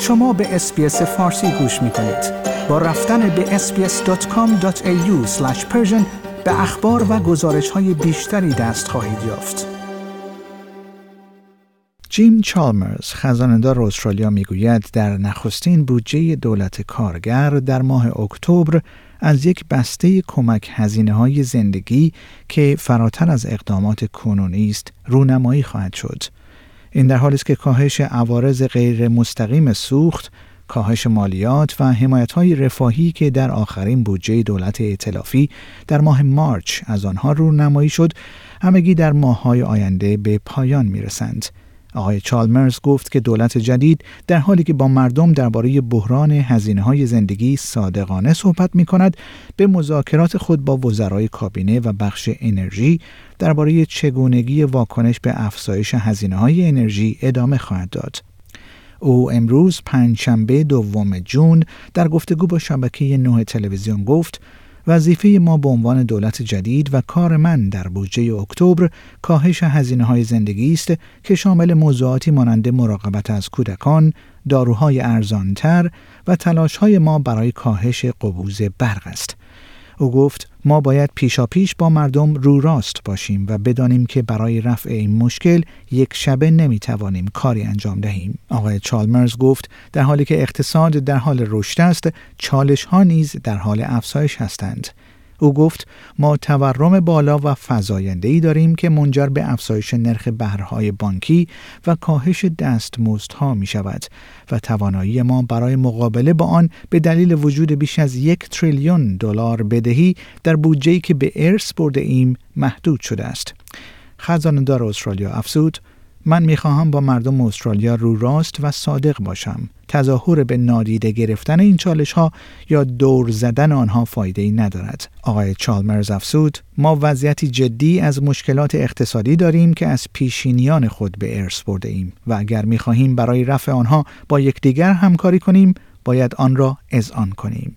شما به اسپیس فارسی گوش می کنید. با رفتن به sbs.com.au به اخبار و گزارش های بیشتری دست خواهید یافت. جیم چالمرز خزاندار استرالیا می‌گوید در نخستین بودجه دولت کارگر در ماه اکتبر از یک بسته کمک هزینه های زندگی که فراتر از اقدامات کنونی است رونمایی خواهد شد. این در حالی است که کاهش عوارض غیر مستقیم سوخت، کاهش مالیات و حمایت های رفاهی که در آخرین بودجه دولت ائتلافی در ماه مارچ از آنها رونمایی شد، همگی در ماههای آینده به پایان می رسند. آقای چالمرز گفت که دولت جدید در حالی که با مردم درباره بحران هزینه های زندگی صادقانه صحبت می کند به مذاکرات خود با وزرای کابینه و بخش انرژی درباره چگونگی واکنش به افزایش هزینه های انرژی ادامه خواهد داد. او امروز پنجشنبه دوم جون در گفتگو با شبکه نه تلویزیون گفت وظیفه ما به عنوان دولت جدید و کار من در بودجه اکتبر کاهش هزینه های زندگی است که شامل موضوعاتی مانند مراقبت از کودکان، داروهای ارزانتر و تلاش های ما برای کاهش قبوز برق است. او گفت ما باید پیشا پیش با مردم رو راست باشیم و بدانیم که برای رفع این مشکل یک شبه نمی توانیم کاری انجام دهیم. آقای چالمرز گفت در حالی که اقتصاد در حال رشد است، چالش ها نیز در حال افزایش هستند. او گفت ما تورم بالا و ای داریم که منجر به افزایش نرخ بهرهای بانکی و کاهش دستمزدها می شود و توانایی ما برای مقابله با آن به دلیل وجود بیش از یک تریلیون دلار بدهی در بودجه‌ای که به ارث برده ایم محدود شده است. خزانه دار استرالیا افزود من می‌خواهم با مردم استرالیا رو راست و صادق باشم. تظاهر به نادیده گرفتن این چالش ها یا دور زدن آنها فایده ای ندارد. آقای چالمرز افسود ما وضعیتی جدی از مشکلات اقتصادی داریم که از پیشینیان خود به ارث برده ایم و اگر می‌خواهیم برای رفع آنها با یکدیگر همکاری کنیم باید آن را اذعان کنیم.